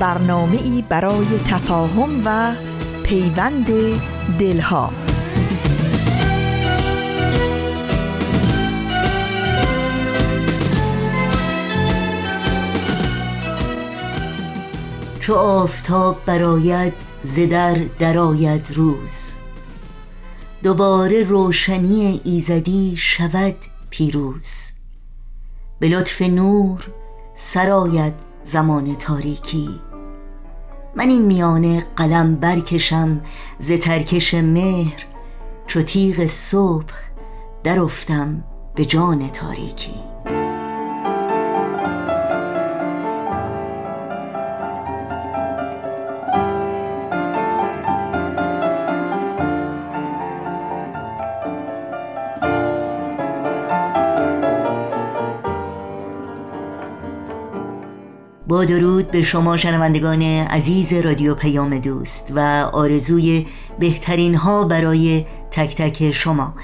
برنامه ای برای تفاهم و پیوند دلها. چو آفتاب براید زدر درآید روز. دوباره روشنی ایزدی شود پیروز. به لطف نور سرایت زمان تاریکی. من این میانه قلم برکشم ز ترکش مهر چو تیغ صبح درافتم به جان تاریکی. درود به شما شنوندگان عزیز رادیو پیام دوست و آرزوی بهترین ها برای تک تک شما.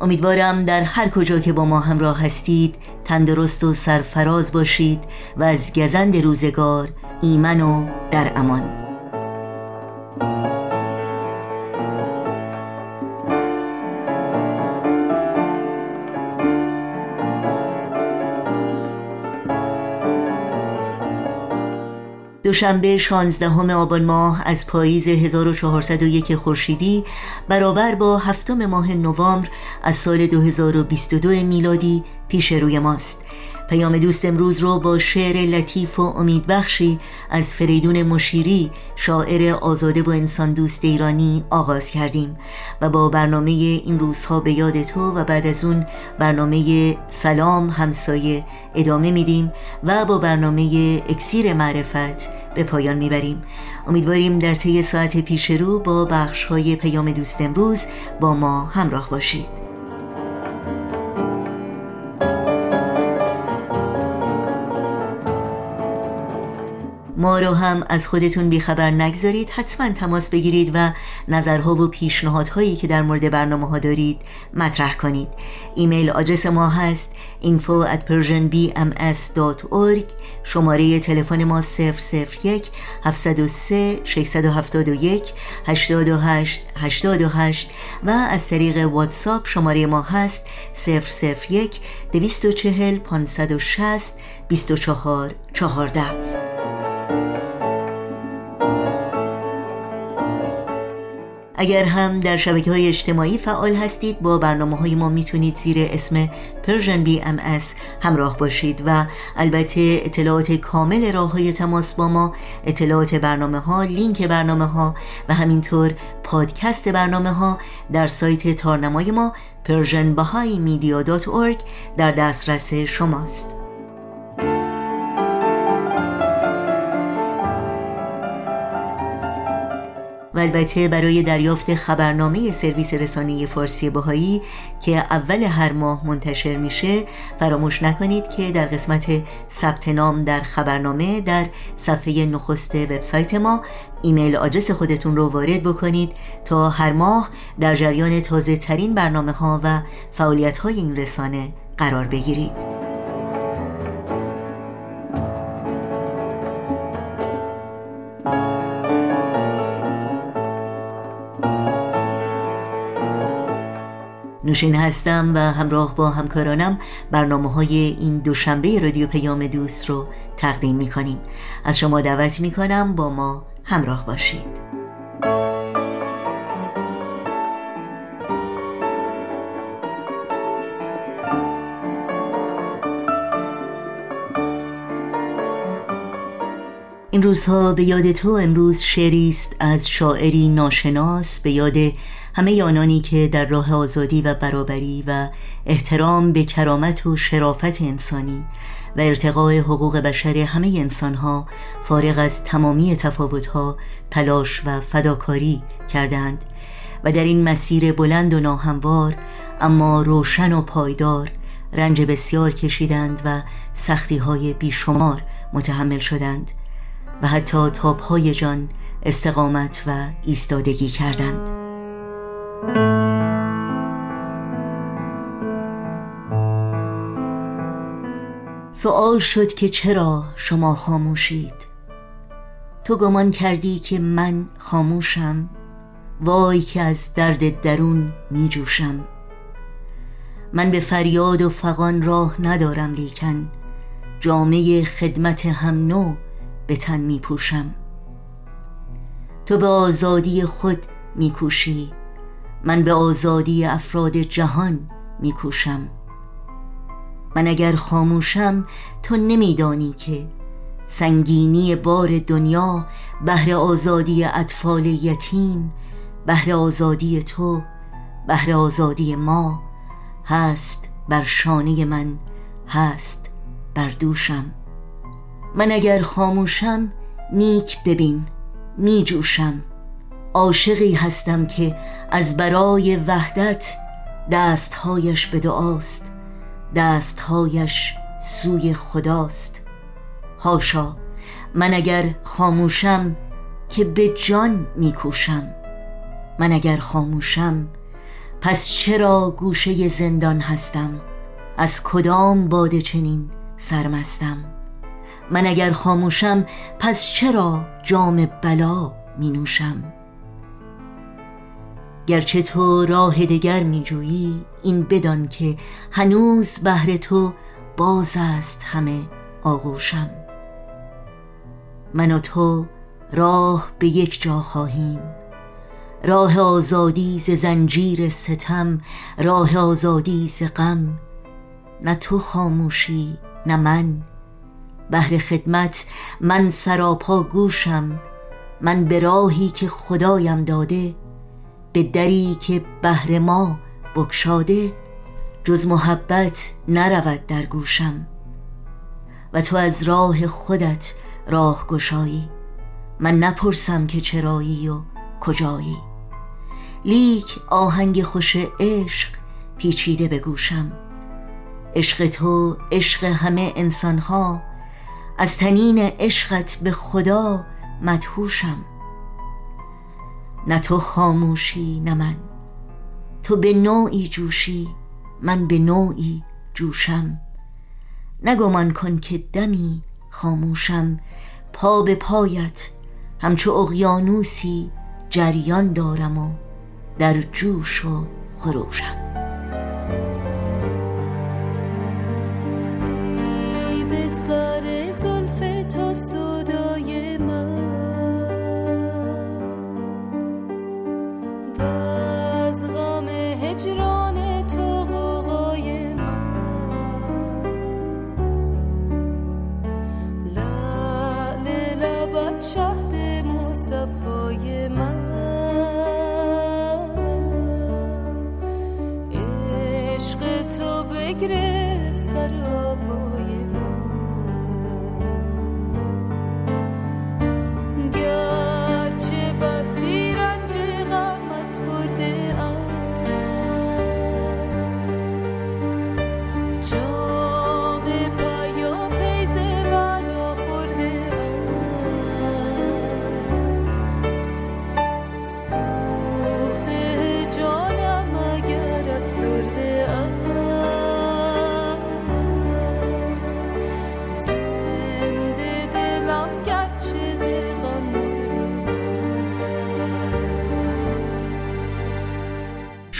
امیدوارم در هر کجا که با ما همراه هستید تندرست و سرفراز باشید و از گزند روزگار ایمن و در امان. دوشنبه 16 آبان ماه از پاییز 1401 خورشیدی برابر با هفتم ماه نوامبر از سال 2022 میلادی پیش روی ماست. پیام دوست امروز رو با شعر لطیف و امیدبخشی از فریدون مشیری شاعر آزاده و انسان دوست ایرانی آغاز کردیم و با برنامه این روزها به یاد تو و بعد از اون برنامه سلام همسایه ادامه میدیم و با برنامه اکسیر معرفت به پایان می‌بریم. امیدواریم در طی ساعت پیش رو با بخش های پیام دوست امروز با ما همراه باشید. ما رو هم از خودتون بیخبر نگذارید. حتما تماس بگیرید و نظرها و پیشنهادهایی که در مورد برنامه ها دارید مطرح کنید. ایمیل آدرس ما هست info at persianbms.org شماره تلفن ما 001 703 671 828 828 و از طریق واتساپ شماره ما هست 001 240 560 24 14 اگر هم در شبکه های اجتماعی فعال هستید با برنامه های ما می‌تونید زیر اسم Persian BM همراه باشید و البته اطلاعات کامل راه های تماس با ما اطلاعات برنامه ها لینک برنامه ها و همینطور پادکست برنامه ها در سایت تارنمای ما persianbahaimedia.org در دسترس شماست. و البته برای دریافت خبرنامه سرویس رسانه فارسی باهایی که اول هر ماه منتشر میشه فراموش نکنید که در قسمت ثبت نام در خبرنامه در صفحه نخست وبسایت ما ایمیل آدرس خودتون رو وارد بکنید تا هر ماه در جریان تازه ترین برنامه ها و فعالیت های این رسانه قرار بگیرید. نوشین هستم و همراه با همکارانم برنامه های این دوشنبه رادیو پیام دوست رو تقدیم می کنیم از شما دعوت می کنم با ما همراه باشید. این روزها به یاد تو امروز شعری است از شاعری ناشناس به یاد همه آنانی که در راه آزادی و برابری و احترام به کرامت و شرافت انسانی و ارتقاء حقوق بشر همه انسانها فارغ از تمامی تفاوتها تلاش و فداکاری کردند و در این مسیر بلند و ناهموار اما روشن و پایدار رنج بسیار کشیدند و سختی های بیشمار متحمل شدند و حتی تابهای جان استقامت و ایستادگی کردند. سوال شد که چرا شما خاموشید؟ تو گمان کردی که من خاموشم؟ وای که از درد درون می جوشم من به فریاد و فقان راه ندارم لیکن جامعه خدمت هم نو به تن می پوشم تو به آزادی خود می کوشی من به آزادی افراد جهان می کوشم من اگر خاموشم تو نمیدانی که سنگینی بار دنیا بهر آزادی اطفال یتیم بهر آزادی تو بهر آزادی ما هست بر شانه من هست بر دوشم. من اگر خاموشم نیک ببین می جوشم عاشقی هستم که از برای وحدت دستهایش به دعاست. دستهایش سوی خداست. هاشا من اگر خاموشم که به جان میکوشم. من اگر خاموشم پس چرا گوشه زندان هستم؟ از کدام باده چنین سرمستم؟ من اگر خاموشم پس چرا جام بلا می نوشم گرچه تو راه دگر می جویی این بدان که هنوز بهر تو باز است همه آغوشم. من و تو راه به یک جا خواهیم. راه آزادی ز زنجیر ستم راه آزادی ز غم. نه تو خاموشی نه من. بهر خدمت من سراپا گوشم. من به راهی که خدایم داده به دری که بهر ما بکشاده جز محبت نرود در گوشم. و تو از راه خودت راه گشایی. من نپرسم که چرایی و کجایی. لیک آهنگ خوش عشق پیچیده به گوشم. عشق تو عشق همه انسانها از تنین عشقت به خدا مدهوشم. نه تو خاموشی نه من. تو به نوعی جوشی من به نوعی جوشم. نگمان کن که دمی خاموشم. پا به پایت همچو اقیانوسی جریان دارم و در جوش و خروشم. به سر زلف تو صدای من. از غم هجران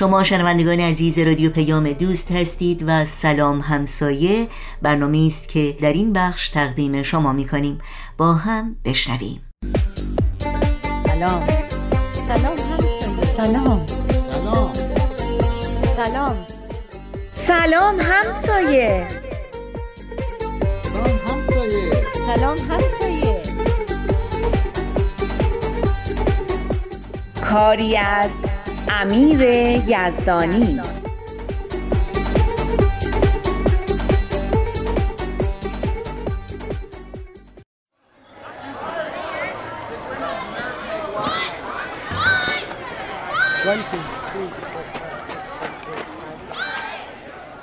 شما شنوندگان عزیز رادیو پیام دوست هستید و سلام همسایه. برنامه است که در این بخش تقدیم شما می کنیم. با هم بشنویم. سلام. سلام همسایه. سلام. سلام. سلام سلام همسایه. سلام همسایه. کاری از امیر یزدانی.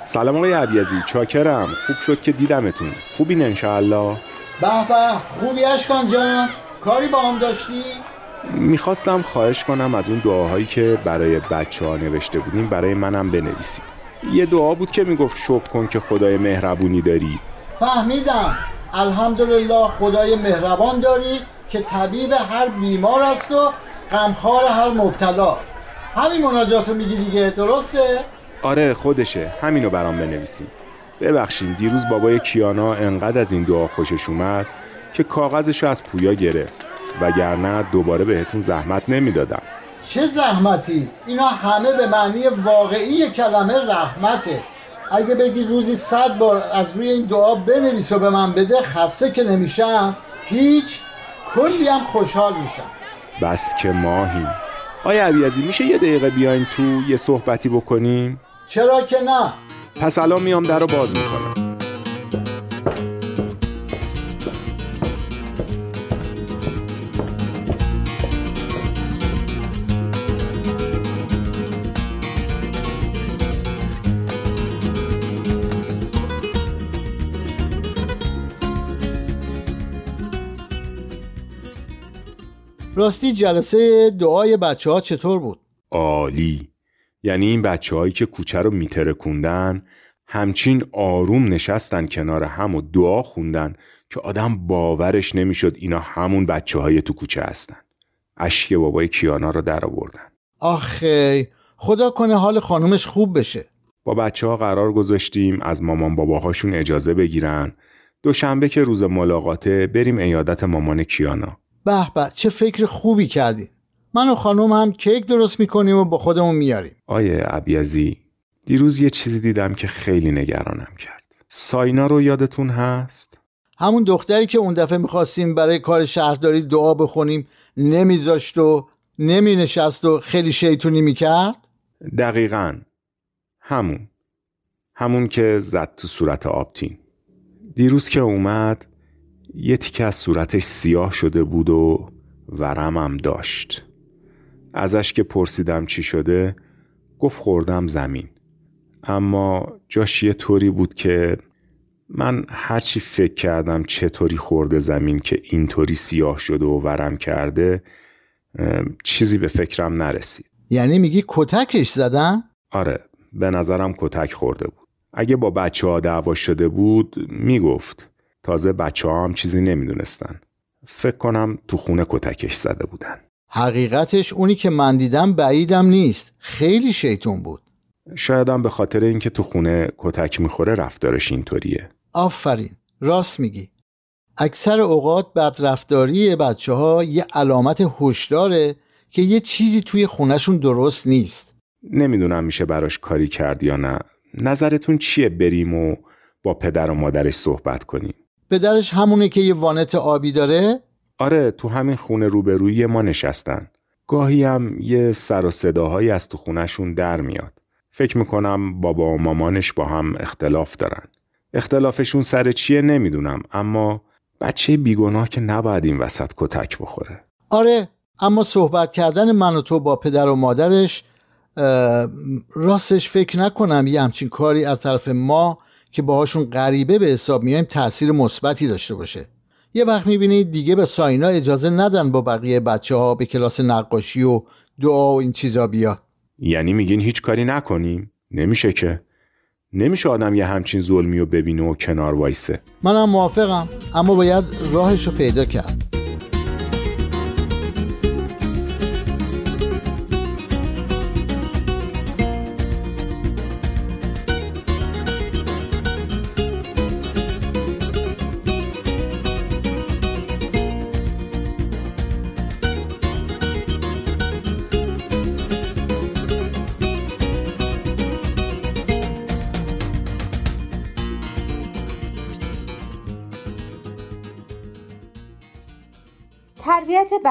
سلام آقای عبیزی چاکرم. خوب شد که دیدمتون. خوبین انشاءالله؟ به به خوبی اشکان جان. کاری با هم داشتی؟ می‌خواستم خواهش کنم از اون دعاهایی که برای بچه ها نوشته بودیم برای منم بنویسی یه دعا بود که می‌گفت شکر کن که خدای مهربونی داری. فهمیدم. الحمدلله خدای مهربان داری که طبیب هر بیمار است و غمخوار هر مبتلا. همین مناجاتو میگی دیگه درسته؟ آره خودشه. همینو برام بنویسیم ببخشید دیروز بابای کیانا انقدر از این دعا خوشش اومد که کاغذشو از پویا گرفت. وگرنه دوباره بهتون زحمت نمی‌دادم. چه زحمتی؟ اینا همه به معنی واقعی کلمه رحمته. اگه بگی روزی صد بار از روی این دعا بنویس و به من بده خسته که نمیشم. هیچ کلی هم خوشحال میشم. بس که ماهی. آیا عبیزی میشه یه دقیقه بیایم تو یه صحبتی بکنیم؟ چرا که نه. پس الان میام در رو باز می‌کنم. راستی جلسه دعای بچه ها چطور بود؟ عالی. یعنی این بچه هایی که کوچه رو میترکوندن همچین آروم نشستن کنار هم و دعا خوندن که آدم باورش نمی‌شد اینا همون بچه های تو کوچه هستن. اشک بابای کیانا رو در آوردن. آخه خدا کنه حال خانومش خوب بشه. با بچه ها قرار گذاشتیم از مامان باباهاشون اجازه بگیرن. دوشنبه که روز ملاقاته بریم ایادت مامان کیانا. به به چه فکر خوبی کردین. من و خانوم هم کیک درست می‌کنیم و با خودمون میاریم. آیه عبیزی دیروز یه چیزی دیدم که خیلی نگرانم کرد. ساینا رو یادتون هست؟ همون دختری که اون دفعه می‌خواستیم برای کار شهرداری دعا بخونیم نمیذاشت و نمینشست و خیلی شیطونی می‌کرد؟ دقیقا. همون. همون که زد تو صورت آبتین. دیروز که اومد یه تیکه از صورتش سیاه شده بود و ورمم داشت. ازش که پرسیدم چی شده گفت خوردم زمین. اما جاش یه طوری بود که من هرچی فکر کردم چطوری خورده زمین که اینطوری سیاه شده و ورم کرده چیزی به فکرم نرسید. یعنی میگی کتکش زدن؟ آره به نظرم کتک خورده بود. اگه با بچه ها دعوا شده بود می‌گفت. تازه بچه ها هم چیزی نمی‌دونستن. فکر کنم تو خونه کتکش زده بودن. حقیقتش اونی که من دیدم بعیدم نیست. خیلی شیطون بود. شایدم به خاطر اینکه تو خونه کتک می‌خوره رفتارش اینطوریه. آفرین. راست میگی. اکثر اوقات بدرفتاری بچه ها یه علامت هشداره که یه چیزی توی خونشون درست نیست. نمی‌دونم میشه براش کاری کرد یا نه. نظرتون چیه بریم و با پدر و مادرش صحبت کنیم؟ پدرش همونه که یه وانت آبی داره؟ آره تو همین خونه روبروی ما نشستن. گاهی هم یه سر و صداهایی از تو خونشون در میاد. فکر می‌کنم بابا و مامانش با هم اختلاف دارن. اختلافشون سر چیه نمی‌دونم اما بچه بیگناه که نباید این وسط کتک بخوره. آره اما صحبت کردن من و تو با پدر و مادرش راستش فکر نکنم یه همچین کاری از طرف ما که باهاشون غریبه به حساب میایم تاثیر مثبتی داشته باشه. یه وقت می‌بینید دیگه به ساینا اجازه ندن با بقیه بچه ها به کلاس نقاشی و دعا و این چیزا بیاد. یعنی میگین هیچ کاری نکنیم؟ نمیشه که. نمیشه آدم یه همچین ظلمی رو ببینه و کنار وایسه. منم موافقم اما باید راهش رو پیدا کرد.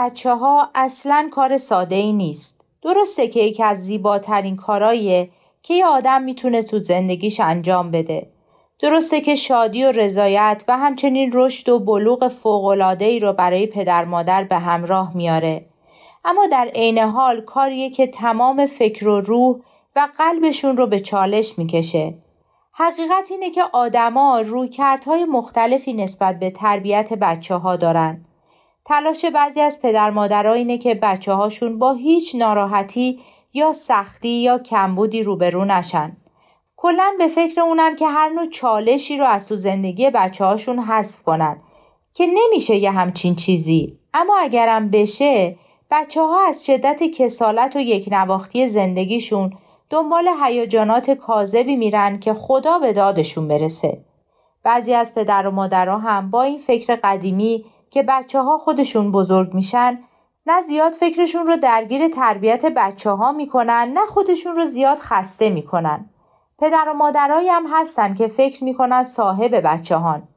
بچه ها اصلا کار ساده ای نیست. درسته که یکی از زیباترین کاراییه که یه آدم می‌تونه تو زندگیش انجام بده. درسته که شادی و رضایت و همچنین رشد و بلوغ فوق‌العاده‌ای رو برای پدر مادر به همراه میاره. اما در عین حال کاریه که تمام فکر و روح و قلبشون رو به چالش می‌کشه. حقیقت اینه که آدما رویکردهای مختلفی نسبت به تربیت بچه ها دارن. تلاش بعضی از پدر مادرها اینه که بچه هاشون با هیچ ناراحتی یا سختی یا کمبودی روبرو نشن. کلا به فکر اونن که هر نوع چالشی رو از تو زندگی بچه هاشون حذف کنن که نمیشه یه همچین چیزی اما اگرم بشه بچه ها از شدت کسالت و یک نواختی زندگیشون دنبال هیجانات کاذبی میرن که خدا به دادشون برسه. بعضی از پدر و مادرها هم با این فکر قدیمی که بچه ها خودشون بزرگ میشن نه زیاد فکرشون رو درگیر تربیت بچه ها می‌کنن نه خودشون رو زیاد خسته می‌کنن. پدر و مادرهایی هم هستن که فکر می‌کنن صاحب بچه هان.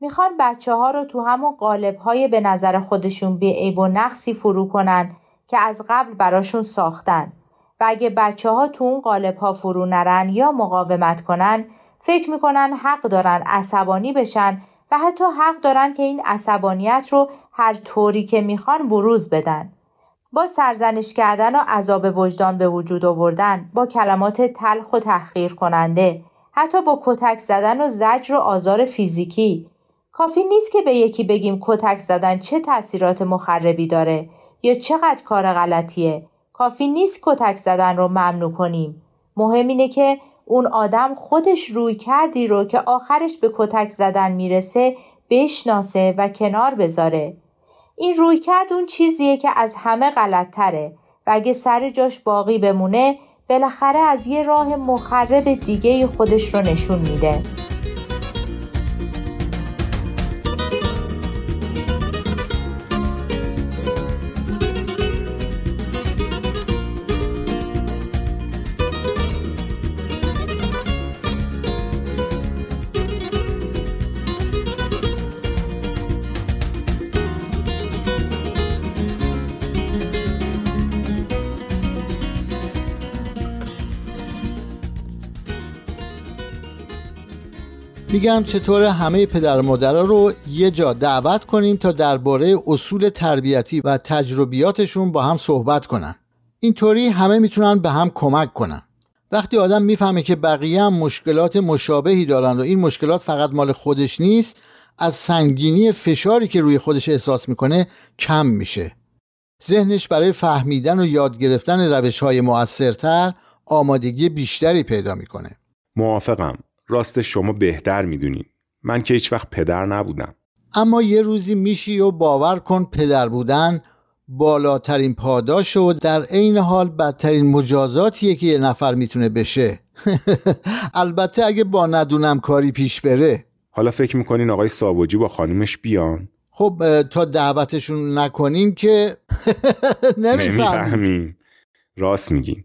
می‌خوان بچه ها رو تو همون قالب های به نظر خودشون بی عیب و نقصی فرو کنن که از قبل براشون ساختن و اگه بچه ها تو اون قالب ها فرو نرن یا مقاومت کنن فکر می‌کنن حق دارن عصبانی بشن و حتی حق دارن که این عصبانیت رو هر طوری که می‌خوان بروز بدن. با سرزنش کردن و عذاب وجدان به وجود آوردن با کلمات تلخ و تحقیر کننده حتی با کتک زدن و زجر و آزار فیزیکی. کافی نیست که به یکی بگیم کتک زدن چه تاثیرات مخربی داره یا چقدر کار غلطیه. کافی نیست کتک زدن رو ممنوع کنیم. مهم اینه که اون آدم خودش روی کردی رو که آخرش به کتک زدن می‌رسه بشناسه و کنار بذاره. این روی کرد اون چیزیه که از همه غلط تره و اگه سر جاش باقی بمونه بالاخره از یه راه مخرب دیگه خودش رو نشون میده. میگم چطور همه پدر و مادرها رو یه جا دعوت کنیم تا درباره اصول تربیتی و تجربیاتشون با هم صحبت کنن. اینطوری همه می‌تونن به هم کمک کنن. وقتی آدم می‌فهمه که بقیه هم مشکلات مشابهی دارن و این مشکلات فقط مال خودش نیست از سنگینی فشاری که روی خودش احساس می‌کنه کم میشه. ذهنش برای فهمیدن و یاد گرفتن روش های مؤثرتر آمادگی بیشتری پیدا می‌کنه. موافقم. راست شما بهتر می‌دونین. من که هیچ وقت پدر نبودم. اما یه روزی میشی و باور کن پدر بودن بالاترین پاداش و در عین حال بدترین مجازاتیه که یه نفر می‌تونه بشه. البته اگه با ندونم کاری پیش بره. حالا فکر می‌کنین آقای ساواجی با خانومش بیان؟ خب تا دعوتشون نکنیم که نمی‌فهمیم. راست میگین.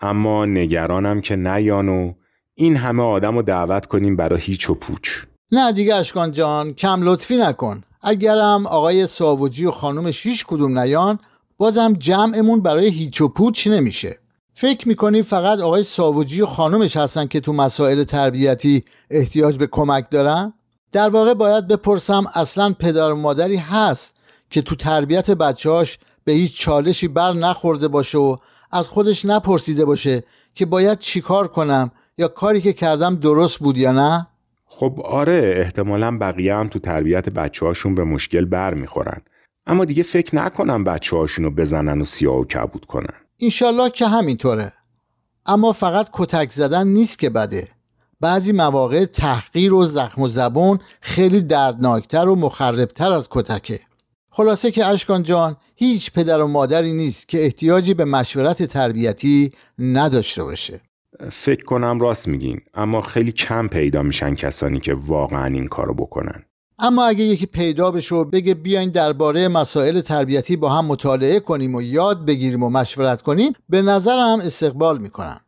اما نگرانم که نیان و این همه آدم رو دعوت کنیم برای هیچ و پوچ. نه دیگه اشکان جان کم لطفی نکن. اگرم آقای ساوجی و خانومش هیچ کدوم نیان بازم جمعمون برای هیچ و پوچ نمیشه. فکر می‌کنی فقط آقای ساوجی و خانومش هستن که تو مسائل تربیتی احتیاج به کمک دارن؟ در واقع باید بپرسم اصلا پدر و مادری هست که تو تربیت بچهاش به هیچ چالشی بر نخورده باشه و از خودش نپرسیده باشه که باید چیکار کنم یا کاری که کردم درست بود یا نه؟ خب آره احتمالا بقیه هم تو تربیت بچه هاشون به مشکل بر می‌خورن. اما دیگه فکر نکنم بچه هاشون رو بزنن و سیاه و کبود کنن. اینشالله که همینطوره. اما فقط کتک زدن نیست که بده. بعضی مواقع تحقیر و زخم و زبون خیلی دردناکتر و مخربتر از کتکه. خلاصه که اشکان جان هیچ پدر و مادری نیست که احتیاجی به مشورت تربیتی نداشته باشه. فکر کنم راست میگین اما خیلی کم پیدا میشن کسانی که واقعا این کارو بکنن. اما اگه یکی پیدا بشه و بگه بیاین درباره مسائل تربیتی با هم مطالعه کنیم و یاد بگیریم و مشورت کنیم به نظرم استقبال می‌کنن.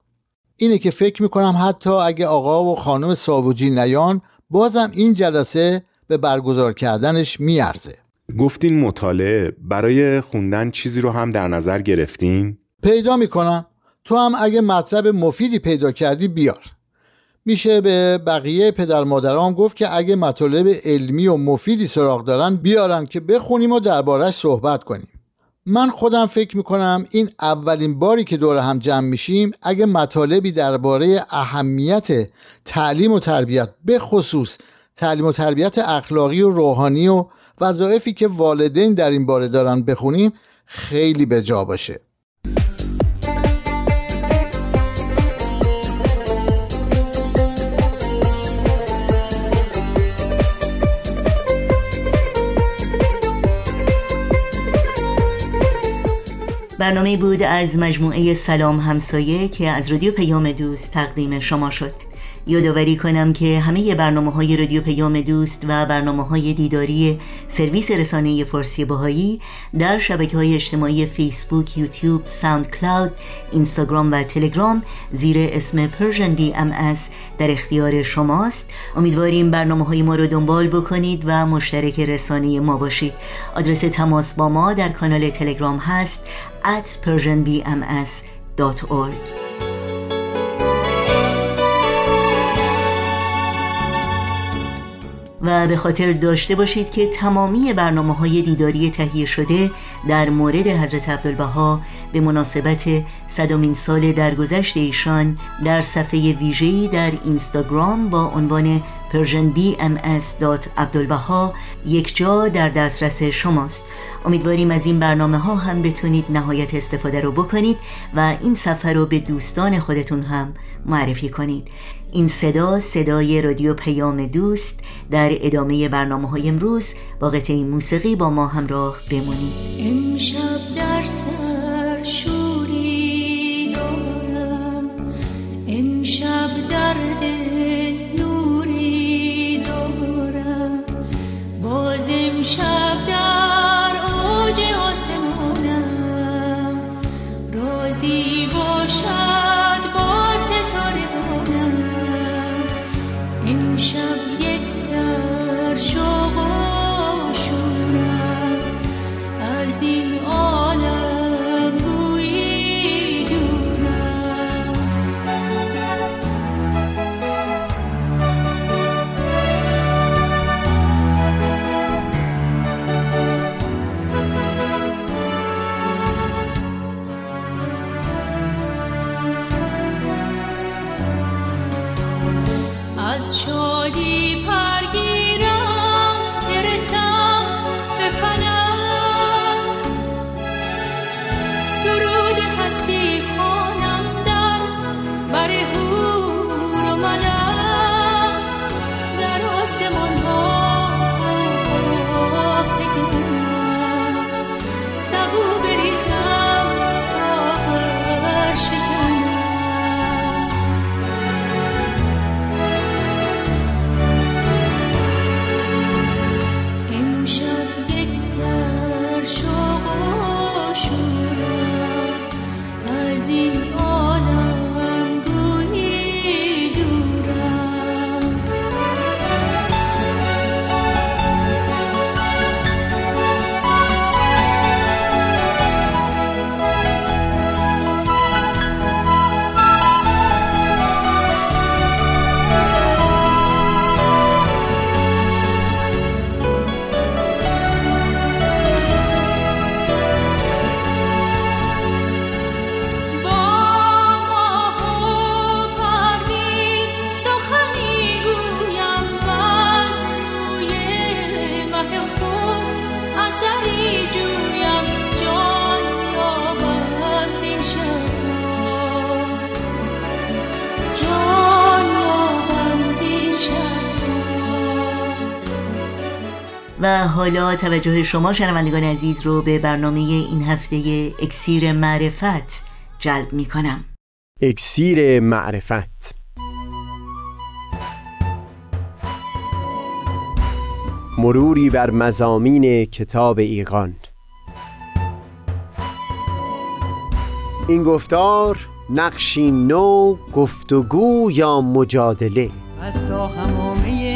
اینه که فکر می‌کنم حتی اگه آقا و خانم ساوجی نیان بازم این جلسه به برگزار کردنش میارزه. گفتین مطالعه برای خوندن چیزی رو هم در نظر گرفتین؟ پیدا می‌کنم. تو هم اگه مطلب مفیدی پیدا کردی بیار. میشه به بقیه پدر مادران گفت که اگه مطالب علمی و مفیدی سراغ دارن بیارن که بخونیم و دربارش صحبت کنیم. من خودم فکر می‌کنم این اولین باری که دور هم جمع میشیم اگه مطالبی درباره اهمیت تعلیم و تربیت به خصوص تعلیم و تربیت اخلاقی و روحانی و وظایفی که والدین در این باره دارن بخونیم خیلی به جا باشه. برنامه بود از مجموعه سلام همسایه که از رادیو پیام دوست تقدیم شما شد. یادآوری کنم که همه برنامه های رادیو پیام دوست و برنامه های دیداری سرویس رسانه فارسی باهایی در شبکه های اجتماعی فیسبوک، یوتیوب، ساوند کلاود، اینستاگرام و تلگرام زیر اسم ام از در اختیار شماست. امیدواریم برنامه های ما رو دنبال بکنید و مشترک رسانه ما باشید. آدرس تماس با ما در کانال تلگرام هست at persianbms.org و به خاطر داشته باشید که تمامی برنامه های دیداری تهیه شده در مورد حضرت عبدالبها به مناسبت صدامین سال درگذشت ایشان در صفحه ویژه‌ای در اینستاگرام با عنوان Persian BM یک جا در دسترس شماست. امیدواریم از این برنامه ها هم بتونید نهایت استفاده رو بکنید و این سفر رو به دوستان خودتون هم معرفی کنید. این صدا صدای رادیو پیام دوست در ادامه برنامه های امروز با قطعه موسیقی با ما همراه بمونید. امشب در سر شوری دارم. امشب در دل نوری دارم. باز امشب در و حالا توجه شما شنوندگان عزیز رو به برنامه این هفته اکسیر معرفت جلب می کنم اکسیر معرفت. مروری بر مزامین کتاب ایقان این گفتار نقشی نو گفتگو یا مجادله. از تا همامه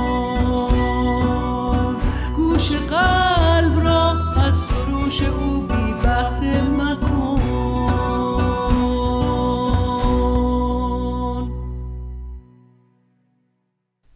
گوش قلب را از سروش او بی بهره مکن.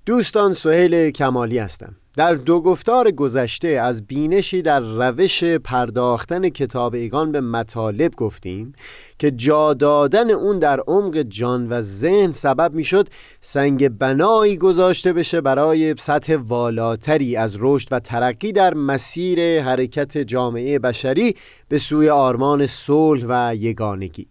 دوستان سهیل کمالی هستم. در دو گفتار گذشته از بینشی در روش پرداختن کتاب ایگان به مطالب گفتیم که جا دادن اون در عمق جان و ذهن سبب می‌شد سنگ بنایی گذاشته بشه برای سطح والاتری از رشد و ترقی در مسیر حرکت جامعه بشری به سوی آرمان صلح و یگانگی.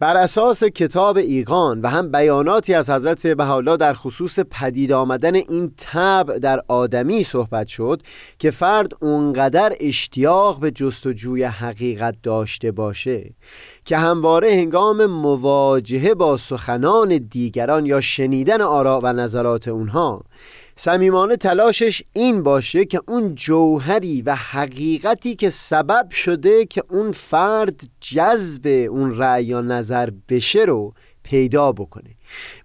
بر اساس کتاب ایقان و هم بیاناتی از حضرت بهاءالله در خصوص پدید آمدن این طبع در آدمی صحبت شد که فرد اونقدر اشتیاق به جستجوی حقیقت داشته باشه که همواره هنگام مواجهه با سخنان دیگران یا شنیدن آراء و نظرات اونها صمیمانه تلاشش این باشه که اون جوهری و حقیقتی که سبب شده که اون فرد جذب اون رأی یا نظر بشه رو پیدا بکنه.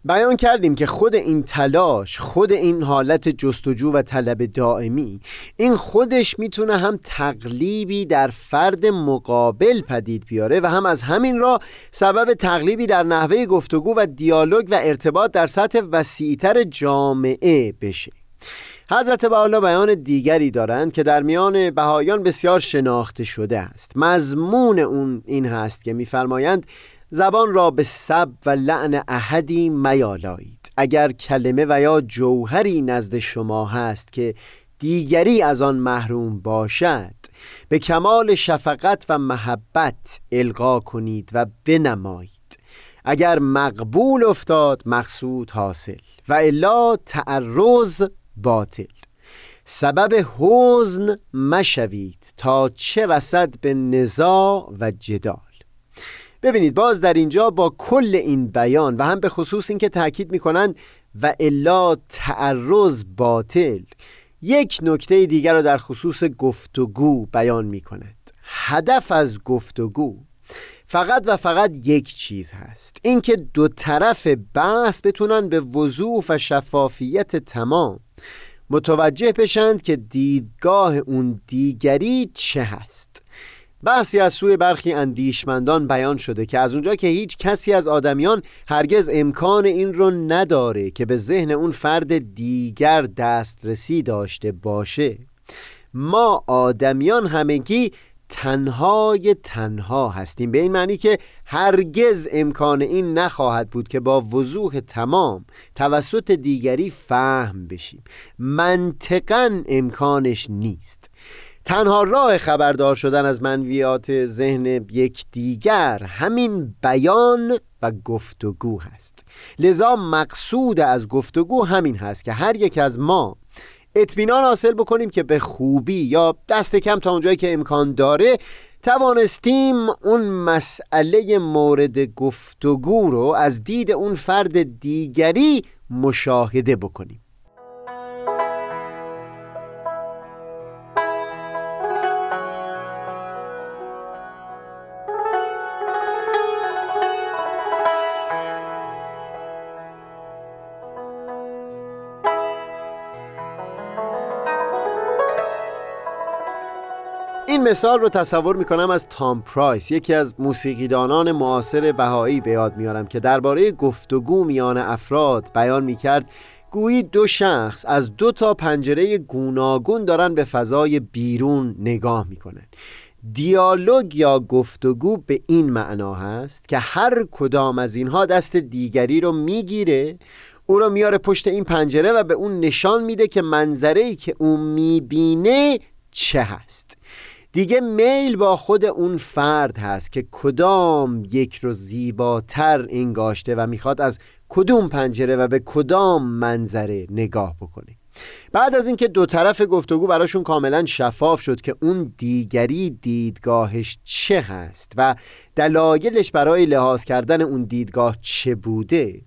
بیان کردیم که خود این تلاش خود این حالت جستجو و طلب دائمی این خودش می‌تونه هم تقلیبی در فرد مقابل پدید بیاره و هم از همین را سبب تقلیبی در نحوه گفتگو و دیالوگ و ارتباط در سطح وسیعتر جامعه بشه. حضرت بحالا بیان دیگری دارند که در میان بهایان بسیار شناخته شده است. مضمون اون این هست که میفرمایند زبان را به سب و لعن احدی میالایید. اگر کلمه و یا جوهری نزد شما هست که دیگری از آن محروم باشد به کمال شفقت و محبت القا کنید و بنمایید. اگر مقبول افتاد مقصود حاصل و الا تعرض باطل. سبب حزن مشوید تا چه رسد به نزاع و جدال ببینید باز در اینجا با کل این بیان و هم به خصوص اینکه تاکید می‌کنند و الا تعرض باطل یک نکته دیگر را در خصوص گفتگو بیان می‌کند. هدف از گفتگو فقط و فقط یک چیز هست اینکه دو طرف بحث بتونن به وضوح و شفافیت تمام متوجه بشند که دیدگاه اون دیگری چه هست. بحثی از سوی برخی اندیشمندان بیان شده که از اونجا که هیچ کسی از آدمیان هرگز امکان این رو نداره که به ذهن اون فرد دیگر دسترسی داشته باشه. ما آدمیان همگی تنهای تنها هستیم. به این معنی که هرگز امکان این نخواهد بود که با وضوح تمام توسط دیگری فهم بشیم. منطقا امکانش نیست. تنها راه خبردار شدن از منویات ذهن یکدیگر همین بیان و گفتگو هست. لذا مقصود از گفتگو همین هست که هر یک از ما اطمینان حاصل بکنیم که به خوبی یا دست کم تا اونجایی که امکان داره توانستیم اون مسئله مورد گفتگو رو از دید اون فرد دیگری مشاهده بکنیم. مثال رو تصور می‌کنم از تام پرایس یکی از موسیقیدانان معاصر بهایی به یاد میارم که درباره گفتگو میان افراد بیان می‌کرد گویی دو شخص از دو تا پنجره گوناگون دارن به فضای بیرون نگاه می‌کنن. دیالوگ یا گفتگو به این معنا هست که هر کدام از اینها دست دیگری رو می‌گیره او رو میاره پشت این پنجره و به اون نشان میده که منظره که اون می‌بینه چه هست. دیگه میل با خود اون فرد هست که کدام یک رو زیباتر انگاشته و می‌خواد از کدوم پنجره و به کدام منظره نگاه بکنه. بعد از اینکه دو طرف گفتگو براشون کاملا شفاف شد که اون دیگری دیدگاهش چه هست و دلایلش برای لحاظ کردن اون دیدگاه چه بوده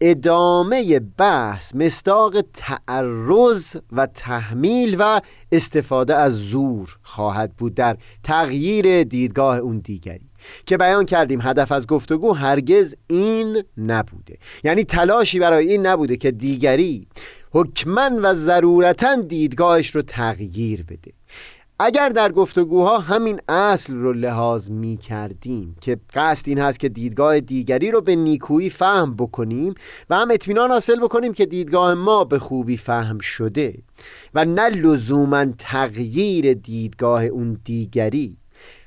ادامه بحث مستاق تعرض و تحمیل و استفاده از زور خواهد بود در تغییر دیدگاه اون دیگری. که بیان کردیم هدف از گفتگو هرگز این نبوده. یعنی تلاشی برای این نبوده که دیگری حکمن و ضرورتا دیدگاهش رو تغییر بده. اگر در گفتگوها همین اصل رو لحاظ می کردیم که قصد این هست که دیدگاه دیگری رو به نیکویی فهم بکنیم و هم اطمینان حاصل بکنیم که دیدگاه ما به خوبی فهم شده و نه لزوما تغییر دیدگاه اون دیگری.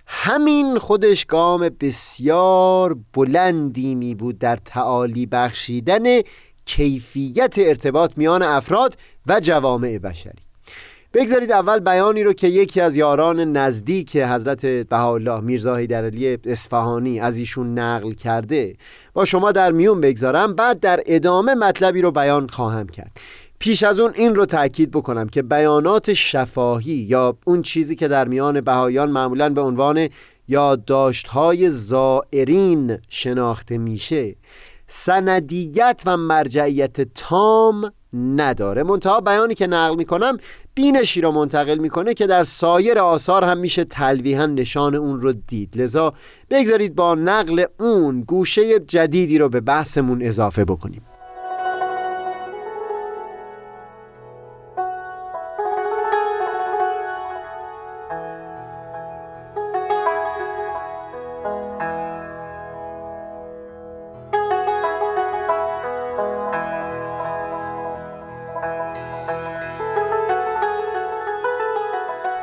همین خودش گام بسیار بلندی می بود در تعالی بخشیدن کیفیت ارتباط میان افراد و جوامع بشری. بگذارید اول بیانی رو که یکی از یاران نزدیک حضرت بهاءالله میرزا حیدرعلی اصفهانی از ایشون نقل کرده. با شما در میون بگذارم. بعد در ادامه مطلبی رو بیان خواهم کرد. پیش از اون این رو تاکید بکنم که بیانات شفاهی یا اون چیزی که در میان بهایان معمولا به عنوان یادداشت‌های زائرین شناخته میشه. سندیت و مرجعیت تام نداره. منتها بیانی که نقل می‌کنم بینشی را منتقل می‌کنه که در سایر آثار هم میشه تلویحا نشان اون رو دید. لذا بگذارید با نقل اون گوشه جدیدی رو به بحثمون اضافه بکنیم.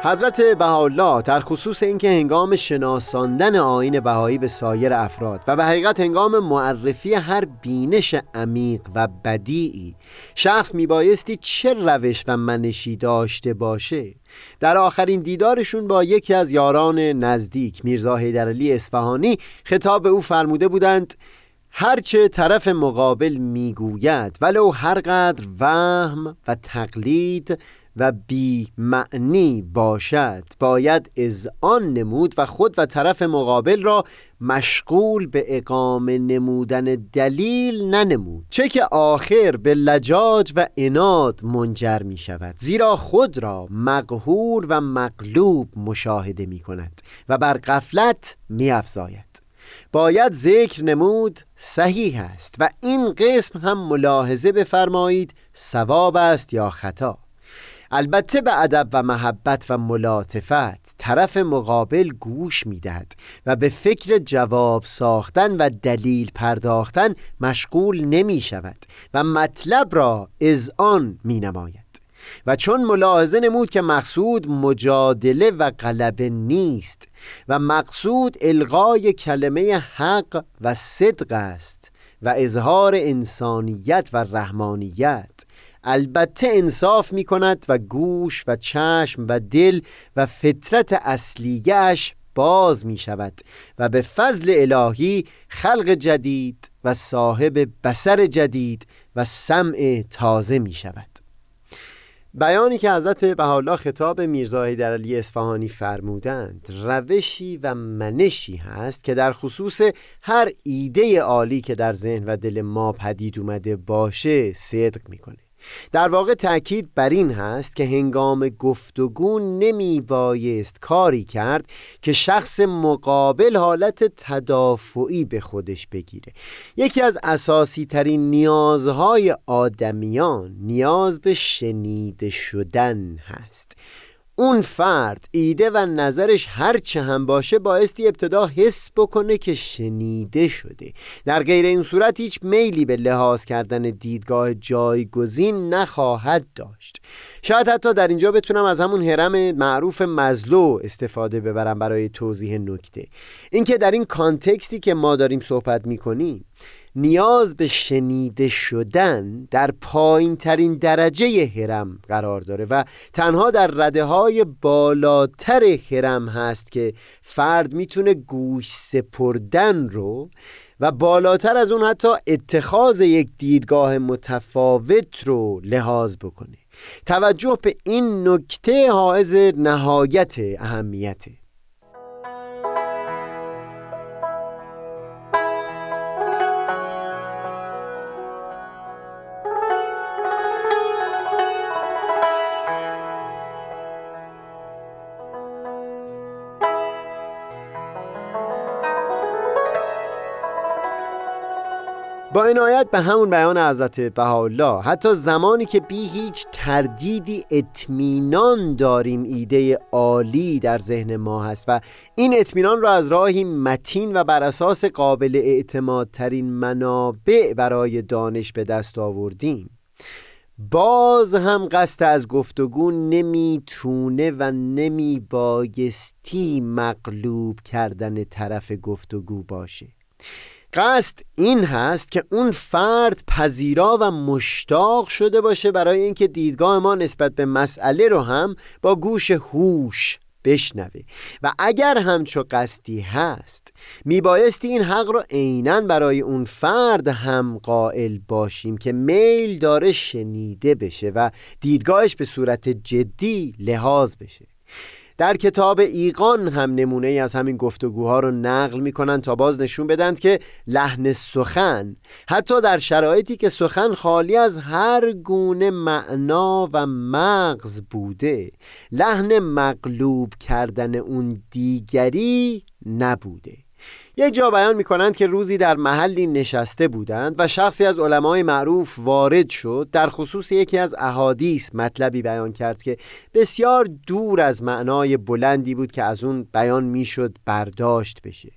حضرت بهاءالله در خصوص اینکه هنگام شناساندن آین بهایی به سایر افراد و به حقیقت هنگام معرفی هر بینش عمیق و بدیعی شخص میبایستی چه روش و منشی داشته باشه؟ در آخرین دیدارشون با یکی از یاران نزدیک میرزا حیدرعلی اصفهانی خطاب او فرموده بودند هرچه طرف مقابل می‌گوید ولو هر قدر وهم و تقلید و بی معنی باشد. باید از آن نمود و خود و طرف مقابل را مشغول به اقامه نمودن دلیل ننمود. چه که آخر به لجاج و اناد منجر می شود. زیرا خود را مقهور و مغلوب مشاهده می کند و بر غفلت می افزاید. باید ذکر نمود صحیح است و این قسم هم ملاحظه بفرمایید ثواب است یا خطا. البته به ادب و محبت و ملاطفت طرف مقابل گوش می‌دهد و به فکر جواب ساختن و دلیل پرداختن مشغول نمی شود و مطلب را از آن می نماید و چون ملاحظه نمود که مقصود مجادله و غلبه نیست و مقصود الغای کلمه حق و صدق است و اظهار انسانیت و رحمانیت البته انصاف می کند و گوش و چشم و دل و فطرت اصلیش باز می شود و به فضل الهی خلق جدید و صاحب بسر جدید و سمع تازه می شود بیانی که حضرت بهاءالله خطاب میرزا حیدرعلی اصفهانی فرمودند روشی و منشی هست که در خصوص هر ایده عالی که در ذهن و دل ما پدید اومده باشه صدق می‌کنه. در واقع تاکید بر این هست که هنگام گفتگو نمی بایست کاری کرد که شخص مقابل حالت تدافعی به خودش بگیره. یکی از اساسی ترین نیازهای آدمیان نیاز به شنیده شدن هست. اون فرد ایده و نظرش هر چه هم باشه بایستی ابتدا حس بکنه که شنیده شده. در غیر این صورت هیچ میلی به لحاظ کردن دیدگاه جایگزین نخواهد داشت. شاید حتی در اینجا بتونم از همون حرم معروف مزلو استفاده ببرم برای توضیح نکته. اینکه در این کانتکستی که ما داریم صحبت می‌کنیم نیاز به شنیده شدن در پایین ترین درجه هرم قرار داره و تنها در رده های بالاتر هرم هست که فرد می‌تونه گوش سپردن رو و بالاتر از اون حتی اتخاذ یک دیدگاه متفاوت رو لحاظ بکنه. توجه به این نکته حائز نهایت اهمیته. با عنایت به همون بیان حضرت بهاءالله حتی زمانی که بی هیچ تردیدی اطمینان داریم ایده عالی در ذهن ما هست و این اطمینان را از راهی متین و بر اساس قابل اعتمادترین منابع برای دانش به دست آوردیم. باز هم قصد از گفتگو نمی‌تونه و نمیبایستی مغلوب کردن طرف گفتگو باشه. قصد این هست که اون فرد پذیرا و مشتاق شده باشه برای اینکه دیدگاه ما نسبت به مسئله رو هم با گوش هوش بشنوه. و اگر همچو قصدی هست میبایستی این حق رو عینا برای اون فرد هم قائل باشیم که میل داره شنیده بشه و دیدگاهش به صورت جدی لحاظ بشه. در کتاب ایقان هم نمونه ای از همین گفتگوها رو نقل می‌کنن تا باز نشون بدند که لحن سخن حتی در شرایطی که سخن خالی از هر گونه معنا و مغز بوده لحن مغلوب کردن اون دیگری نبوده. یک جا بیان می کنند که روزی در محلی نشسته بودند و شخصی از علمای معروف وارد شد. در خصوص یکی از احادیث مطلبی بیان کرد که بسیار دور از معنای بلندی بود که از اون بیان می‌شد برداشت بشه.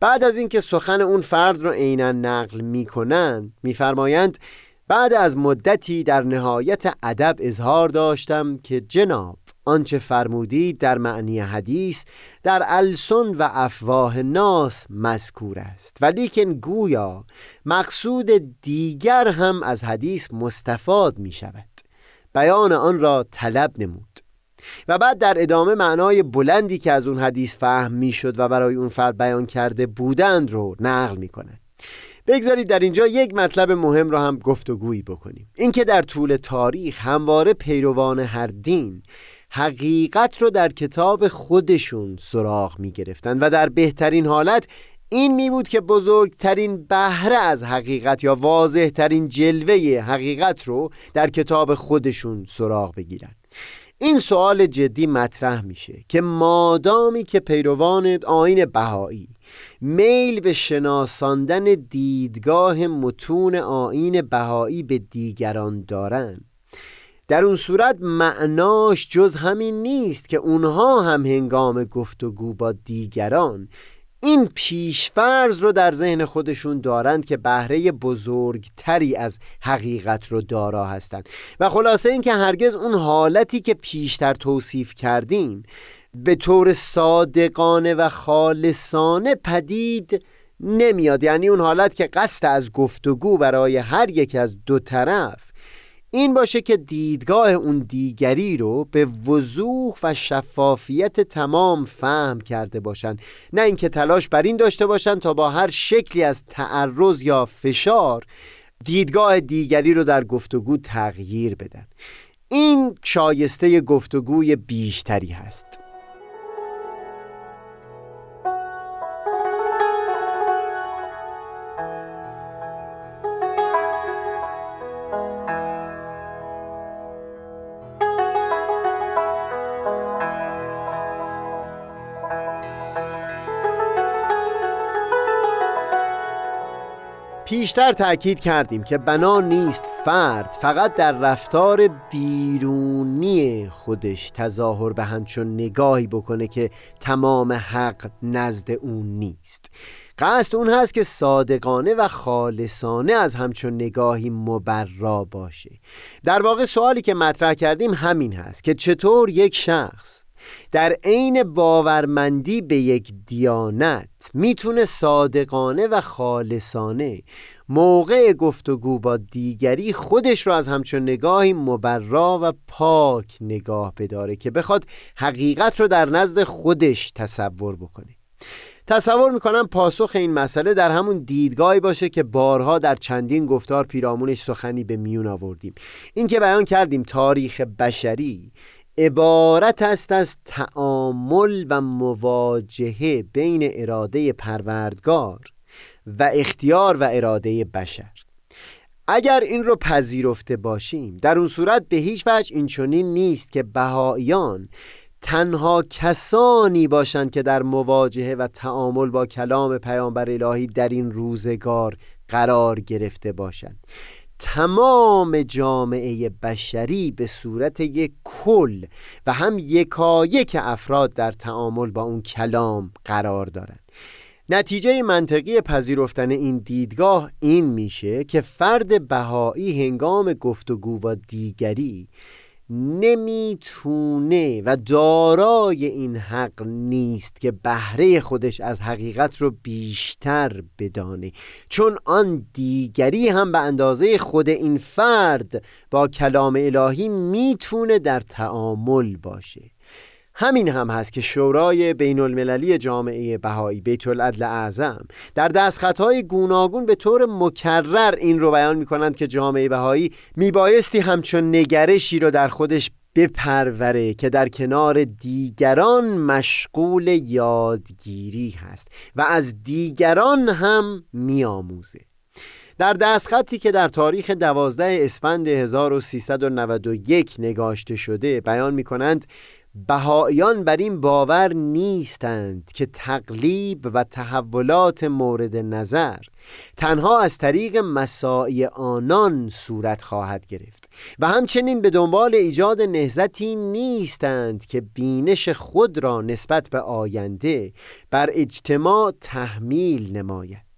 بعد از اینکه سخن اون فرد رو عینا نقل می‌کنند میفرمایند بعد از مدتی در نهایت ادب اظهار داشتم که جناب آنچه فرمودید در معنی حدیث در السن و افواه ناس مذکور است. ولیکن گویا مقصود دیگر هم از حدیث مستفاد می شود بیان آن را طلب نمود. و بعد در ادامه معنای بلندی که از اون حدیث فهم می شد و برای اون فرد بیان کرده بودند رو نقل می کنند بگذارید در اینجا یک مطلب مهم را هم گفتگویی بکنیم. اینکه در طول تاریخ همواره پیروان هر دین حقیقت رو در کتاب خودشون سراغ می گرفتن و در بهترین حالت این می بود که بزرگترین بهره از حقیقت یا واضحترین جلوه حقیقت رو در کتاب خودشون سراغ بگیرن. این سوال جدی مطرح میشه که مادامی که پیروان آین بهایی میل به شناساندن دیدگاه متون آین بهایی به دیگران دارند در اون صورت معناش جز همین نیست که اونها هم هنگام گفتگو با دیگران. این پیشفرز رو در ذهن خودشون دارند که بهره بزرگتری از حقیقت رو دارا هستند و خلاصه این که هرگز اون حالتی که پیشتر توصیف کردیم به طور صادقانه و خالصانه پدید نمیاد. یعنی اون حالت که قصد از گفتگو برای هر یک از دو طرف این باشه که دیدگاه اون دیگری رو به وضوح و شفافیت تمام فهم کرده باشن. نه اینکه تلاش بر این داشته باشن تا با هر شکلی از تعرض یا فشار دیدگاه دیگری رو در گفتگو تغییر بدن. این شایسته گفتگوی بیشتری هست. پیشتر تأکید کردیم که بنا نیست فرد فقط در رفتار بیرونی خودش تظاهر به همچون نگاهی بکنه که تمام حق نزد اون نیست. قصد اون هست که صادقانه و خالصانه از همچون نگاهی مبرا باشه. در واقع سوالی که مطرح کردیم همین هست که چطور یک شخص در عین باورمندی به یک دیانت می‌تونه صادقانه و خالصانه موقع گفتگو با دیگری خودش رو از همچون نگاهی مبرا و پاک نگاه بداره که بخواد حقیقت رو در نزد خودش تصور بکنه. تصور می‌کنم پاسخ این مسئله در همون دیدگاهی باشه که بارها در چندین گفتار پیرامونش سخنی به میون آوردیم. این که بیان کردیم تاریخ بشری عبارت است از تعامل و مواجهه بین اراده پروردگار و اختیار و اراده بشر. اگر این رو پذیرفته باشیم در اون صورت به هیچ وجه این چنین نیست که بهاییان تنها کسانی باشند که در مواجهه و تعامل با کلام پیامبر الهی در این روزگار قرار گرفته باشند. تمام جامعه بشری به صورت یک کل و هم یکایک افراد در تعامل با اون کلام قرار دارند نتیجه منطقی پذیرفتن این دیدگاه این میشه که فرد بهایی هنگام گفتگو با دیگری نمی‌تونه و دارای این حق نیست که بهره خودش از حقیقت رو بیشتر بدانه. چون آن دیگری هم به اندازه خود این فرد با کلام الهی می‌تونه در تعامل باشه. همین هم هست که شورای بین المللی جامعه بهایی بیت العدل اعظم در دستخطهای گوناگون به طور مکرر این رو بیان می کنند که جامعه بهایی میبایستی همچون نگرشی رو در خودش بپروره که در کنار دیگران مشغول یادگیری هست و از دیگران هم میآموزه. در دستخطی که در تاریخ 12 اسفند 1391 نگاشته شده بیان می کنند بهاییان بر این باور نیستند که تقلیب و تحولات مورد نظر تنها از طریق مساعی آنان صورت خواهد گرفت و همچنین به دنبال ایجاد نهزتی نیستند که بینش خود را نسبت به آینده بر اجتماع تحمیل نماید.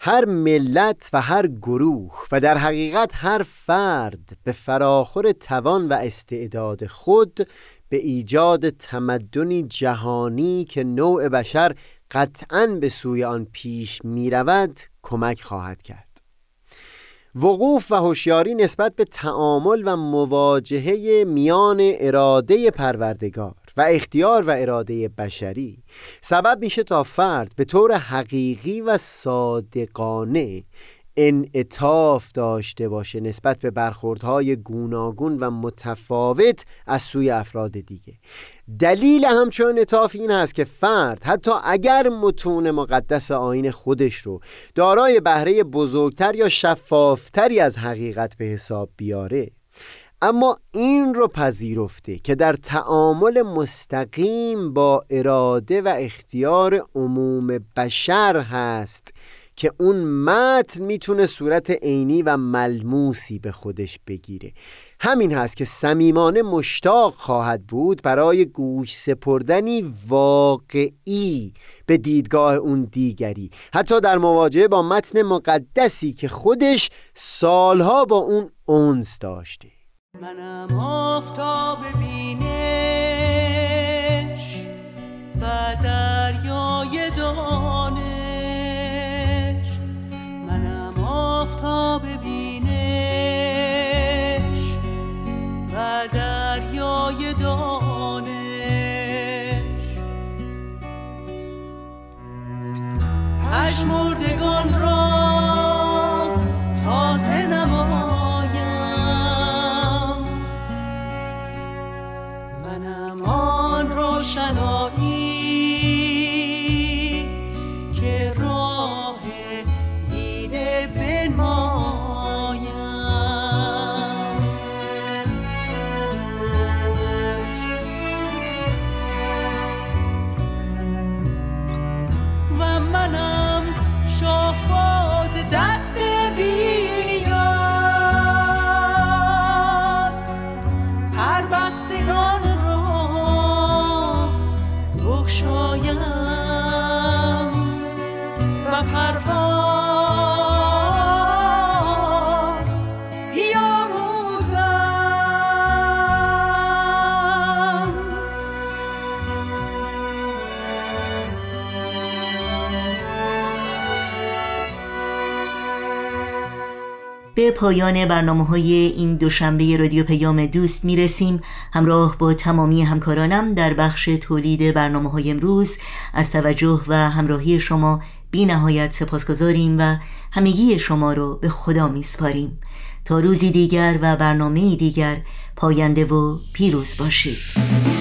هر ملت و هر گروه و در حقیقت هر فرد به فراخور توان و استعداد خود به ایجاد تمدنی جهانی که نوع بشر قطعا به سوی آن پیش می رود کمک خواهد کرد. وقوف و هوشیاری نسبت به تعامل و مواجهه میان اراده پروردگار و اختیار و اراده بشری سبب میشه تا فرد به طور حقیقی و صادقانه انعطاف داشته باشه نسبت به برخوردهای گوناگون و متفاوت از سوی افراد دیگه. دلیل همچون انعطاف این است که فرد حتی اگر متون مقدس آین خودش رو دارای بهره بزرگتر یا شفافتری از حقیقت به حساب بیاره اما این رو پذیرفته که در تعامل مستقیم با اراده و اختیار عموم بشر هست که اون متن می‌تونه صورت عینی و ملموسی به خودش بگیره. همین هست که صمیمانه مشتاق خواهد بود برای گوش سپردنی واقعی به دیدگاه اون دیگری. حتی در مواجهه با متن مقدسی که خودش سالها با اون اونس داشته. منم آفتاب بینش و پژمردگان را پایان برنامه های این دوشنبه رادیو پیام دوست می‌رسیم. همراه با تمامی همکارانم در بخش تولید برنامه های امروز از توجه و همراهی شما بی نهایت سپاسگزاریم و همگی شما رو به خدا میسپاریم. تا روزی دیگر و برنامه دیگر پاینده و پیروز باشید.